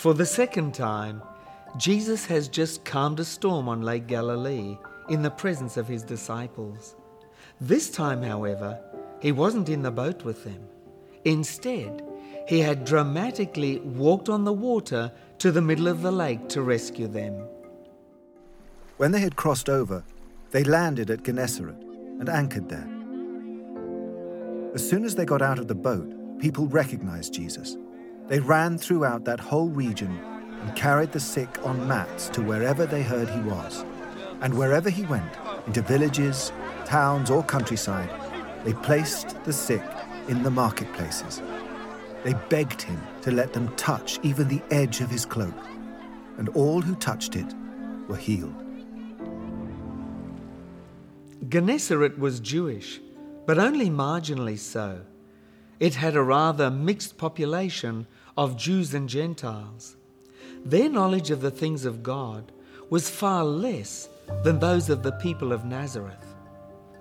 For the second time, Jesus has just calmed a storm on Lake Galilee in the presence of his disciples. This time, however, he wasn't in the boat with them. Instead, he had dramatically walked on the water to the middle of the lake to rescue them. When they had crossed over, they landed at Gennesaret and anchored there. As soon as they got out of the boat, people recognized Jesus. They ran throughout that whole region and carried the sick on mats to wherever they heard he was. And wherever he went, into villages, towns, or countryside, they placed the sick in the marketplaces. They begged him to let them touch even the edge of his cloak, and all who touched it were healed. Gennesaret was Jewish, but only marginally so. It had a rather mixed population of Jews and Gentiles. Their knowledge of the things of God was far less than those of the people of Nazareth.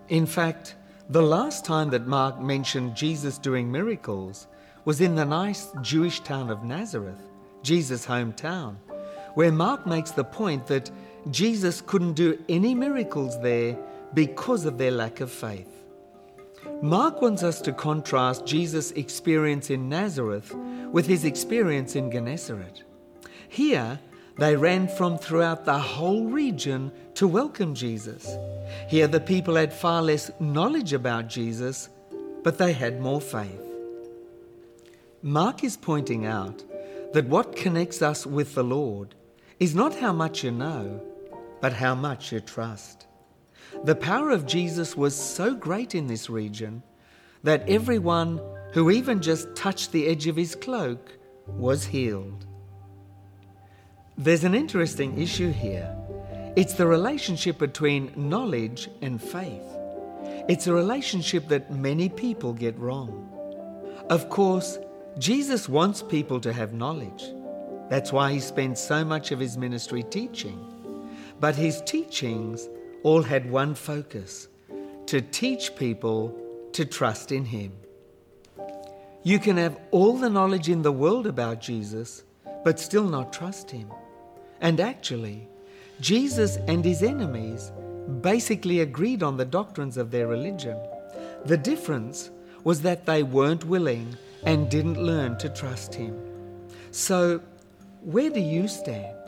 In fact, the last time that Mark mentioned Jesus doing miracles was in the nice Jewish town of Nazareth, Jesus' hometown, where Mark makes the point that Jesus couldn't do any miracles there because of their lack of faith. Mark wants us to contrast Jesus' experience in Nazareth with his experience in Gennesaret. Here, they ran from throughout the whole region to welcome Jesus. Here, the people had far less knowledge about Jesus, but they had more faith. Mark is pointing out that what connects us with the Lord is not how much you know, but how much you trust. The power of Jesus was so great in this region that everyone who even just touched the edge of his cloak was healed. There's an interesting issue here. It's the relationship between knowledge and faith. It's a relationship that many people get wrong. Of course, Jesus wants people to have knowledge. That's why he spent so much of his ministry teaching. But his teachings all had one focus to teach people to trust in Him. You can have all the knowledge in the world about Jesus, but still not trust Him. And actually, Jesus and His enemies basically agreed on the doctrines of their religion. The difference was that they weren't willing and didn't learn to trust Him. So, where do you stand?